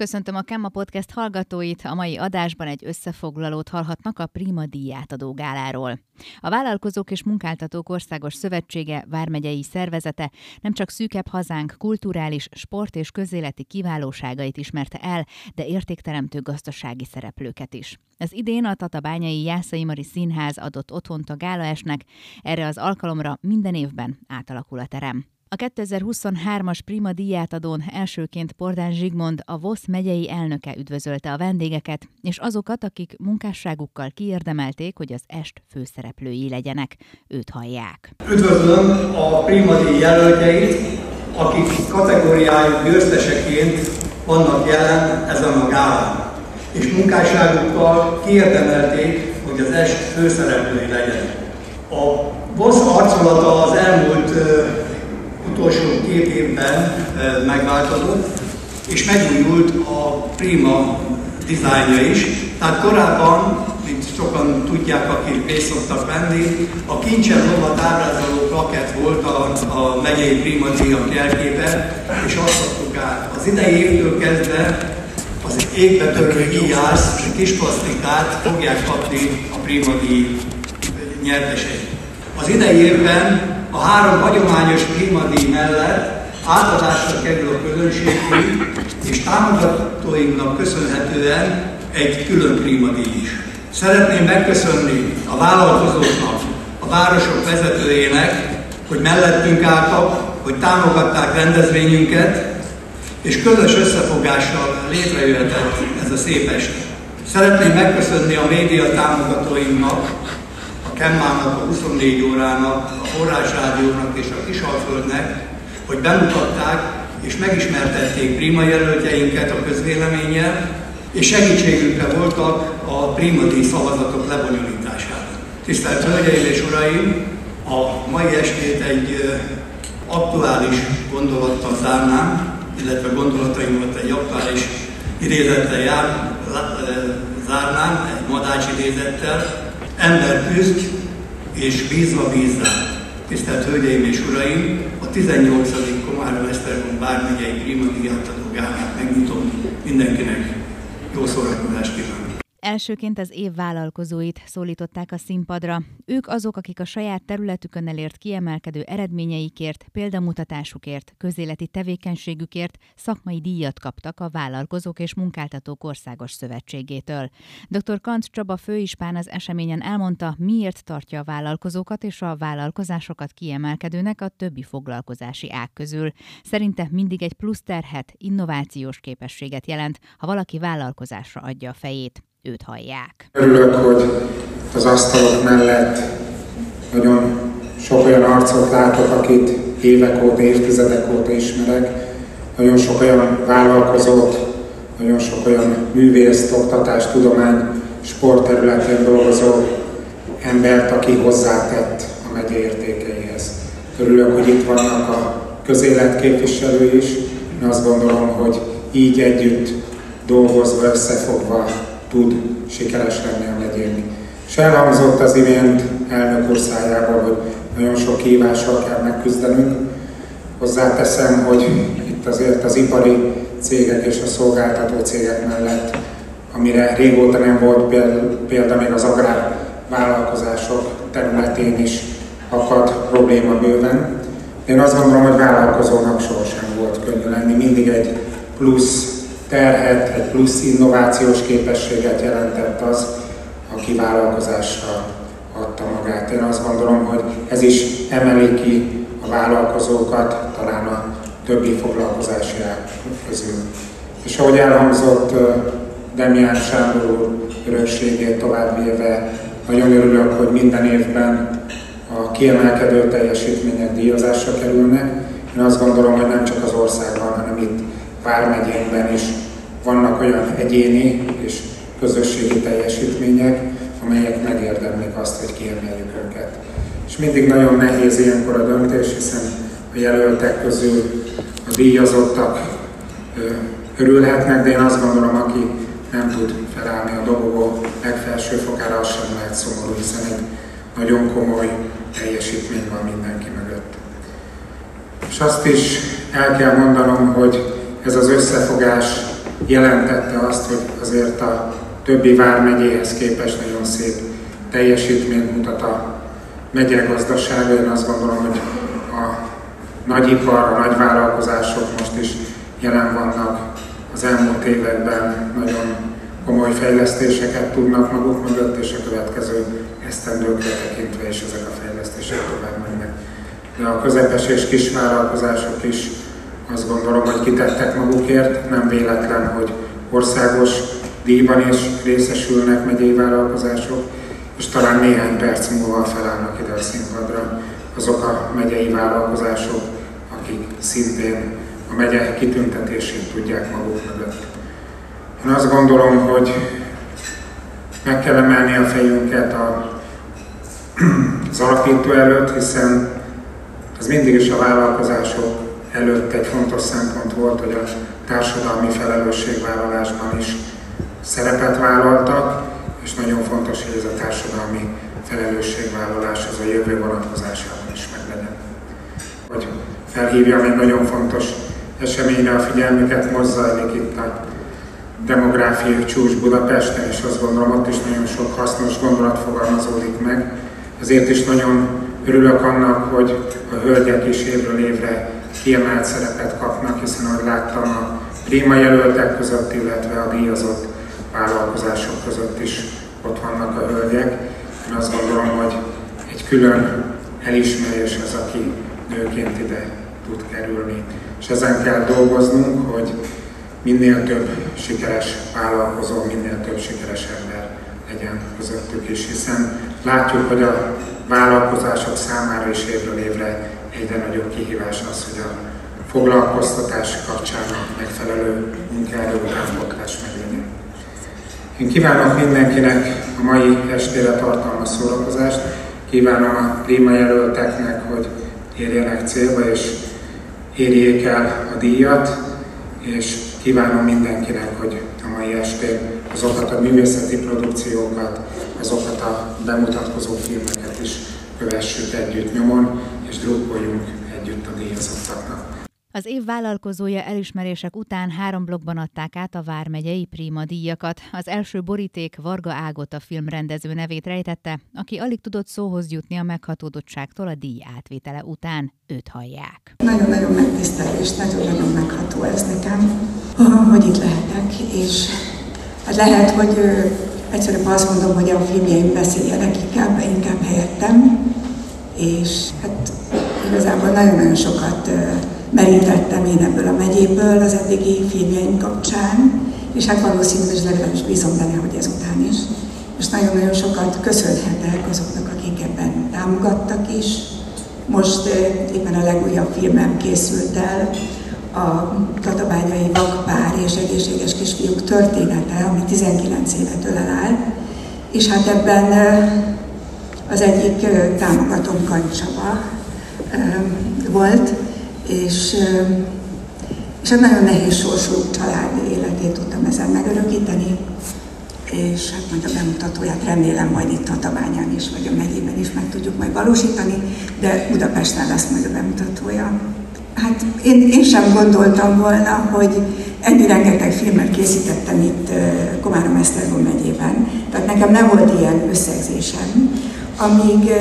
Köszöntöm a Kemma Podcast hallgatóit. A mai adásban egy összefoglalót hallhatnak a Prima díjátadó gáláról. A Vállalkozók és Munkáltatók Országos Szövetsége vármegyei szervezete nem csak szűkebb hazánk kulturális, sport és közéleti kiválóságait ismerte el, de értékteremtő gazdasági szereplőket is. Az idén a Tatabányai Jászai Mari Színház adott otthont a gálaesnek, erre az alkalomra minden évben átalakul a terem. A 2023-as Prima díjátadón elsőként Pordán Zsigmond, a VOSZ megyei elnöke üdvözölte a vendégeket, és azokat, akik munkásságukkal kiérdemelték, hogy az est főszereplői legyenek. Őt hallják. Üdvözlöm a Prima díj jelöltjeit, akik kategóriájuk győzteseként vannak jelen ezen a gálán, és munkásságukkal kiérdemelték, hogy az est főszereplői legyenek. A VOSZ arculata az elmúlt utolsó két évben megváltozott, és megújult a Prima dizájnja is. Tehát korábban, mint sokan tudják, akik részt szoktak venni, a kincsen lovat ábrázoló plakett volt a, a megyei Prima díjak jelképe, és azt szoktuk át. Az idei évtől kezdve az égbe törő díjász kis plastikát fogják kapni a Prima díj nyertesei. Az idei évben a három hagyományos klímadíj mellett átadásra kerül a közönségdíj, és támogatóinknak köszönhetően egy külön klímadíj is. Szeretném megköszönni a vállalkozóknak, a városok vezetőjének, hogy mellettünk álltak, hogy támogatták rendezvényünket, és közös összefogással létrejöhetett ez a szép este. Szeretném megköszönni a média támogatóinknak, Kemmának, a 24 órának, a Forrás Rádiónak és a Kisalföldnek, hogy bemutatták és megismertették Prima jelöltjeinket a közvéleménnyel, és segítségükre voltak a Prima díj szavazatok lebonyolításában. Tisztelt Hölgyeim és Uraim, a mai estét egy aktuális gondolattal zárnám, illetve gondolataimat egy aktuális idézettel jár, zárnám, egy madács idézettel, Ember küzd, és bízva bízzá. Tisztelt Hölgyeim és Uraim, a 18. Komárom Esztergom bármegyei Prima Díjátadó Gálát megnyitom. Mindenkinek jó szórakozást kívánok! Elsőként az év vállalkozóit szólították a színpadra. Ők azok, akik a saját területükön elért kiemelkedő eredményeikért, példamutatásukért, közéleti tevékenységükért szakmai díjat kaptak a Vállalkozók és Munkáltatók Országos Szövetségétől. Dr. Kant Csaba főispán az eseményen elmondta, miért tartja a vállalkozókat és a vállalkozásokat kiemelkedőnek a többi foglalkozási ág közül. Szerinte mindig egy plusz terhet, innovációs képességet jelent, ha valaki vállalkozásra adja a fejét őt hallják. Örülök, hogy az asztalok mellett nagyon sok olyan arcot látok, akit évek óta, évtizedek óta ismerek, nagyon sok olyan vállalkozót, nagyon sok olyan művészt, oktatás, tudomány, sport területén dolgozó embert, aki hozzátett a megye értékeihez. Örülök, hogy itt vannak a közélet képviselői is. Én azt gondolom, hogy így együtt dolgozva, összefogva tud sikeres lenni a megyén. És elhangzott az imént elnök úr hogy nagyon sok kívással kell megküzdenünk. Hozzáteszem, hogy itt azért az ipari cégek és a szolgáltató cégek mellett, amire régóta nem volt példa, még az agrár vállalkozások területén is akad probléma bőven. Én azt gondolom, hogy vállalkozónak sohasem volt könnyű lenni, mindig egy plusz terhet, egy plusz innovációs képességet jelentett az, aki vállalkozásra adta magát. Én azt gondolom, hogy ez is emeli ki a vállalkozókat talán a többi foglalkozási közül. És ahogy elhangzott Demián Sándor úr örökségét továbbvéve, nagyon örülök, hogy minden évben a kiemelkedő teljesítmények díjazásra kerülnek. Én azt gondolom, hogy nem csak az országban, hanem itt vármegyénkben is vannak olyan egyéni és közösségi teljesítmények, amelyek megérdemlik azt, hogy kiemeljük őket. És mindig nagyon nehéz ilyenkor a döntés, hiszen a jelöltek közül a díjazottak örülhetnek, de én azt gondolom, aki nem tud felállni a dobogó legfelső fokára, az sem lehet szomorú, hiszen egy nagyon komoly teljesítmény van mindenki mögött. És azt is el kell mondanom, hogy ez az összefogás jelentette azt, hogy azért a többi vármegyéhez képest nagyon szép teljesítményt mutat a megye gazdasága. Én azt gondolom, hogy a nagyipar, a nagyvállalkozások most is jelen vannak az elmúlt években nagyon komoly fejlesztéseket tudnak maguk mögött, és a következő esztendőkre tekintve is ezek a fejlesztések tovább mennek. De a közepes és kis vállalkozások is azt gondolom, hogy kitettek magukért, nem véletlen, hogy országos díjban is részesülnek megyei vállalkozások, és talán néhány perc múlva felállnak ide a színpadra azok a megyei vállalkozások, akik szintén a megye kitüntetését tudják maguk mögött. Én azt gondolom, hogy meg kell emelni a fejünket a, az alapító előtt, hiszen az mindig is a vállalkozások előtt egy fontos szempont volt, hogy a társadalmi felelősségvállalásban is szerepet vállaltak, és nagyon fontos, hogy ez a társadalmi felelősségvállalás az a jövő vonatkozásában is meglegyen. Hogy felhívja egy nagyon fontos eseményre a figyelmüket, most zajlik itt a demográfiai csúcs Budapesten, és azt gondolom, ott is nagyon sok hasznos gondolat fogalmazódik meg. Ezért is nagyon örülök annak, hogy a hölgyek is évről évre kiemelt szerepet kapnak, hiszen ahogy láttam a Prima jelöltek között, illetve a díjazott vállalkozások között is ott vannak a hölgyek. Én azt gondolom, hogy egy külön elismerés az, aki nőként ide tud kerülni. És ezen kell dolgoznunk, hogy minél több sikeres vállalkozó, minél több sikeres ember legyen közöttük is, hiszen látjuk, hogy a vállalkozások számára is évről évre egyre nagyobb kihívás az, hogy a foglalkoztatás kapcsán megfelelő munkaerő utánpotlás meglegyen. Én kívánok mindenkinek a mai estére tartalmas szórakozást, kívánom a klímajelölteknek, hogy érjenek célba és érjék el a díjat, és kívánom mindenkinek, hogy a mai estén azokat a művészeti produkciókat, azokat a bemutatkozó filmeket is kövessük együtt nyomon, és drukkoljunk együtt a díjazottaknak. Az év vállalkozója elismerések után három blogban adták át a Vármegyei Prima díjakat. Az első boríték Varga Ágot a filmrendező nevét rejtette, aki alig tudott szóhoz jutni a meghatódottságtól a díj átvétele után. Őt hallják. Nagyon-nagyon megtisztelés, nagyon-nagyon megható ez nekem, hogy itt lehetek, és hát lehet, hogy egyszerűen azt mondom, hogy a filmjeim beszéljenek inkább, inkább helyettem, és hát igazából nagyon-nagyon sokat merítettem én ebből a megyéből az eddigi filmjeim kapcsán, és hát valószínűleg legalábbis bízom benne, hogy ezután is. És nagyon-nagyon sokat köszönhetek azoknak, akik ebben támogattak is. Most éppen a legújabb filmem készült el, a tatabányai vakpár és egészséges kisfiúk története, ami 19 évet ölel el, és hát ebben az egyik támogatom Kancsaba volt, és, és egy nagyon nehéz sorsú család életét tudtam ezen megörökíteni, és hát majd a bemutatóját remélem majd itt a Tabányán is, vagy a megyében is meg tudjuk majd valósítani, de Budapesten lesz majd a bemutatója. Hát én, én sem gondoltam volna, hogy ennyi rengeteg filmet készítettem itt Komárom Esztergom megyében. Tehát nekem nem volt ilyen összegzésem, amíg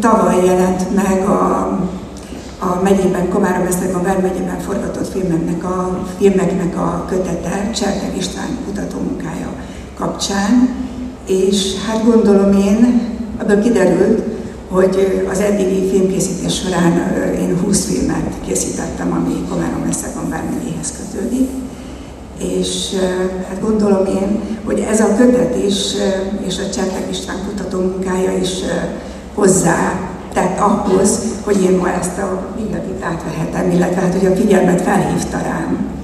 tavaly jelent meg a a megyében, Komárom Esztergom vármegyében forgatott filmeknek a, filmeknek a kötete, Csertek István kutatómunkája kapcsán, és hát gondolom én, ebből kiderült, hogy az eddigi filmkészítés során én 20 filmet készítettem, ami Komárom Esztergom vármegyéhez kötődik, és hát gondolom én, hogy ez a kötet is, és a Csertek István kutatómunkája is hozzá tett ahhoz, hogy én ma ezt a itt átvehetem, illetve hát, hogy a figyelmet felhívta rám.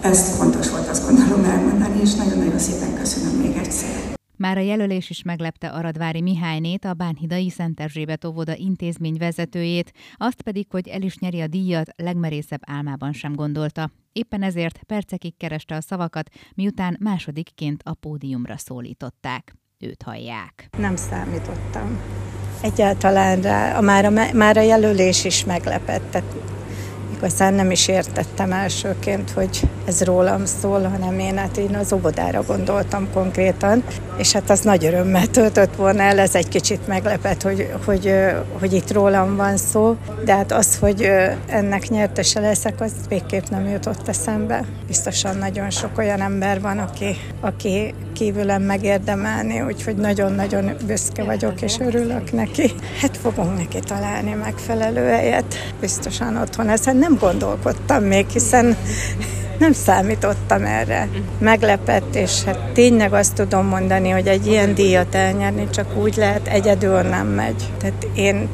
Ez fontos volt azt gondolom elmondani, és nagyon-nagyon szépen köszönöm még egyszer. Már a jelölés is meglepte Aradvári Mihálynét, a Bánhidai Szent Erzsébet óvoda intézmény vezetőjét, azt pedig, hogy el is nyeri a díjat, legmerészebb álmában sem gondolta. Éppen ezért percekig kereste a szavakat, miután másodikként a pódiumra szólították. Őt hallják. Nem számítottam egyáltalán rá, a, már, a, már a jelölés is meglepett. Igazán nem is értettem elsőként, hogy ez rólam szól, hanem én hát én az óvodára gondoltam konkrétan, és hát az nagy örömmel töltött volna el, ez egy kicsit meglepett, hogy, hogy, hogy itt rólam van szó, de hát az, hogy ennek nyertese leszek, az végképp nem jutott eszembe. Biztosan nagyon sok olyan ember van, aki, aki kívülem megérdemelni, úgyhogy nagyon-nagyon büszke vagyok, és örülök neki. Hát fogunk neki találni megfelelő helyet, biztosan otthon. Ezen nem gondolkodtam még, hiszen nem számítottam erre. Meglepett, és hát tényleg azt tudom mondani, hogy egy ilyen díjat elnyerni csak úgy lehet, egyedül nem megy. Tehát én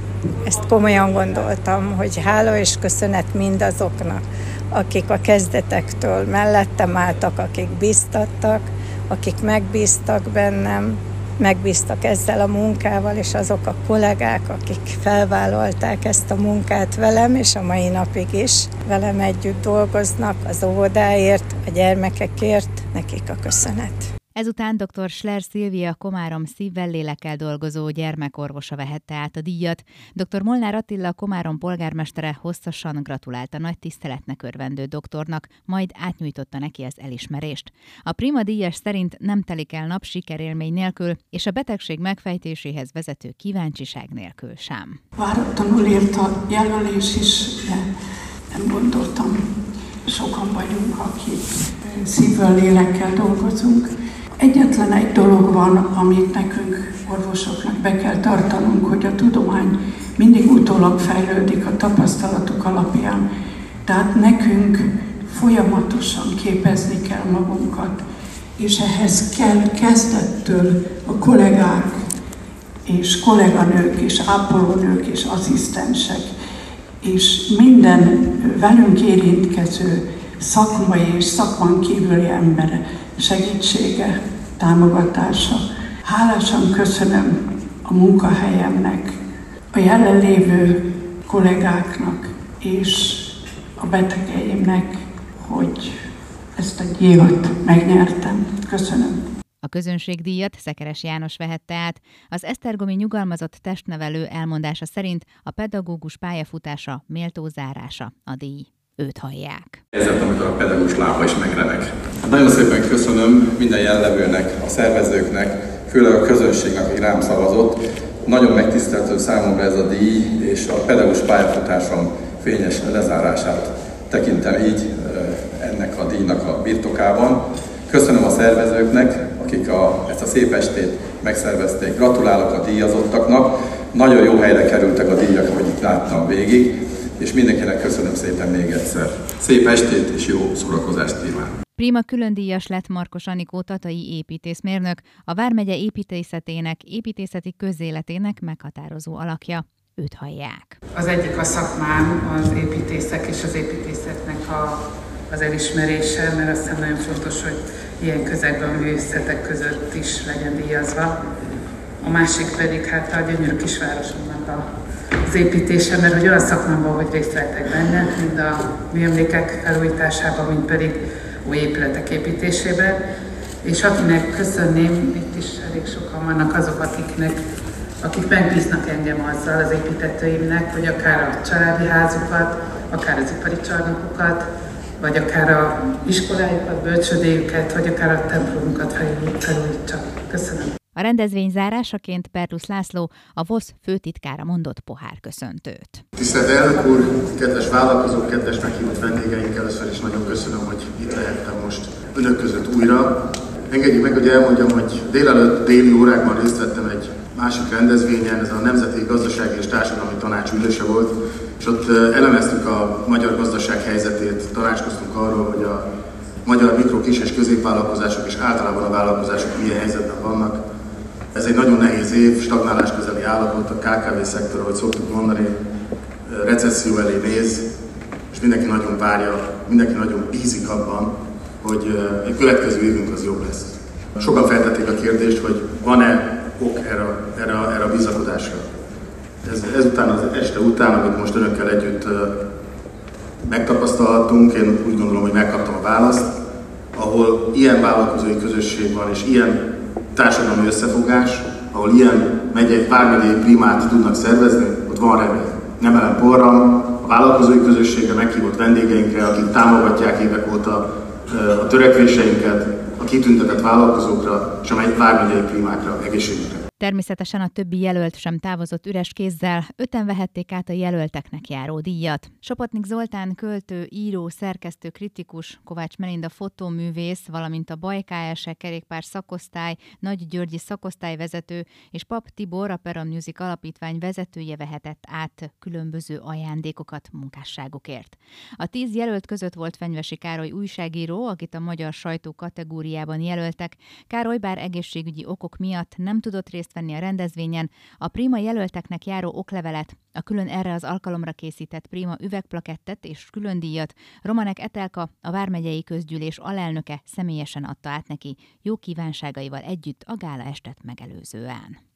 ezt komolyan gondoltam, hogy hála és köszönet mindazoknak, akik a kezdetektől mellettem álltak, akik biztattak, akik megbíztak bennem, megbíztak ezzel a munkával, és azok a kollégák, akik felvállalták ezt a munkát velem, és a mai napig is velem együtt dolgoznak az óvodáért, a gyermekekért, nekik a köszönet. Ezután dr. Schler Szilvia Komárom szívvel lélekkel dolgozó gyermekorvosa vehette át a díjat. Dr. Molnár Attila Komárom polgármestere hosszasan gratulált a nagy tiszteletnek örvendő doktornak, majd átnyújtotta neki az elismerést. A Prima díjas szerint nem telik el nap sikerélmény nélkül, és a betegség megfejtéséhez vezető kíváncsiság nélkül sem. Váratlanul ért a jelölés is, de nem gondoltam, sokan vagyunk, akik szívvel, lélekkel dolgozunk Egyetlen egy dolog van, amit nekünk orvosoknak be kell tartanunk, hogy a tudomány mindig utólag fejlődik a tapasztalatok alapján. Tehát nekünk folyamatosan képezni kell magunkat, és ehhez kell kezdettől a kollégák és kolléganők és ápolónők és asszisztensek, és minden velünk érintkező szakmai és szakman kívüli ember segítsége, támogatása. Hálásan köszönöm a munkahelyemnek, a jelenlévő kollégáknak és a betegeimnek, hogy ezt a díjat megnyertem. Köszönöm. A közönségdíjat Szekeres János vehette át. Az Esztergomi nyugalmazott testnevelő elmondása szerint a pedagógus pályafutása méltó zárása a díj őt hallják. Ez amikor a pedagógus lába is megremeg. Hát nagyon szépen köszönöm minden jellevőnek, a szervezőknek, főleg a közönségnek, aki rám szavazott. Nagyon megtiszteltő számomra ez a díj, és a pedagógus pályafutásom fényes lezárását tekintem így ennek a díjnak a birtokában. Köszönöm a szervezőknek, akik a, ezt a szép estét megszervezték. Gratulálok a díjazottaknak. Nagyon jó helyre kerültek a díjak, ahogy itt láttam végig és mindenkinek köszönöm szépen még egyszer. Szép estét és jó szórakozást kívánok! Prima különdíjas lett Markos Anikó tatai építészmérnök, a Vármegye építészetének, építészeti közéletének meghatározó alakja. Őt hallják. Az egyik a szakmám, az építészek és az építészetnek a, az elismerése, mert azt hiszem nagyon fontos, hogy ilyen közegben a művészetek között is legyen díjazva. A másik pedig hát a gyönyörű kisvárosunknak a az építése, mert hogy olyan szakmában, hogy részt vettek benne, mind a műemlékek felújításában, mind pedig új épületek építésében. És akinek köszönném, itt is elég sokan vannak azok, akiknek, akik megbíznak engem azzal, az építetőimnek, hogy akár a családi házukat, akár az ipari csarnokokat, vagy akár a iskolájukat, bölcsödéjüket, vagy akár a templomunkat felújítsak. Köszönöm. A rendezvény zárásaként Pertus László, a VOSZ főtitkára mondott pohár köszöntőt. Tisztelt elnök úr, kedves vállalkozók, kedves meghívott vendégeink, először is nagyon köszönöm, hogy itt lehettem most önök között újra. Engedjék meg, hogy elmondjam, hogy délelőtt déli órákban részt vettem egy másik rendezvényen, ez a Nemzeti Gazdasági és Társadalmi Tanács ülése volt, és ott elemeztük a magyar gazdaság helyzetét, tanácskoztunk arról, hogy a magyar mikro, kis és középvállalkozások és általában a vállalkozások milyen helyzetben vannak, ez egy nagyon nehéz év, stagnálás közeli állapot, a KKV szektor, ahogy szoktuk mondani, recesszió elé néz, és mindenki nagyon várja, mindenki nagyon bízik abban, hogy egy következő évünk az jobb lesz. Sokan feltették a kérdést, hogy van-e ok erre, erre, erre a bizakodásra. Ez, ezután az este után, amit most önökkel együtt megtapasztalhattunk, én úgy gondolom, hogy megkaptam a választ, ahol ilyen vállalkozói közösség van, és ilyen társadalmi összefogás, ahol ilyen megyei, pár megyei primát tudnak szervezni, ott van remény. Nem elem porram, a vállalkozói közösségre, meghívott vendégeinkre, akik támogatják évek óta a törekvéseinket, a kitüntetett vállalkozókra és a vármegyei primákra, egészségügyre. Természetesen a többi jelölt sem távozott üres kézzel, öten vehették át a jelölteknek járó díjat. Sopotnik Zoltán költő, író, szerkesztő, kritikus, Kovács Melinda fotóművész, valamint a Bajkáese kerékpár szakosztály, Nagy Györgyi szakosztályvezető és Pap Tibor, a Peron Music Alapítvány vezetője vehetett át különböző ajándékokat munkásságukért. A tíz jelölt között volt Fenyvesi Károly újságíró, akit a magyar sajtó kategóriában jelöltek. Károly bár egészségügyi okok miatt nem tudott részt részt venni a rendezvényen, a Prima jelölteknek járó oklevelet, a külön erre az alkalomra készített Prima üvegplakettet és külön díjat Romanek Etelka, a Vármegyei Közgyűlés alelnöke személyesen adta át neki, jó kívánságaival együtt a gála estet megelőzően.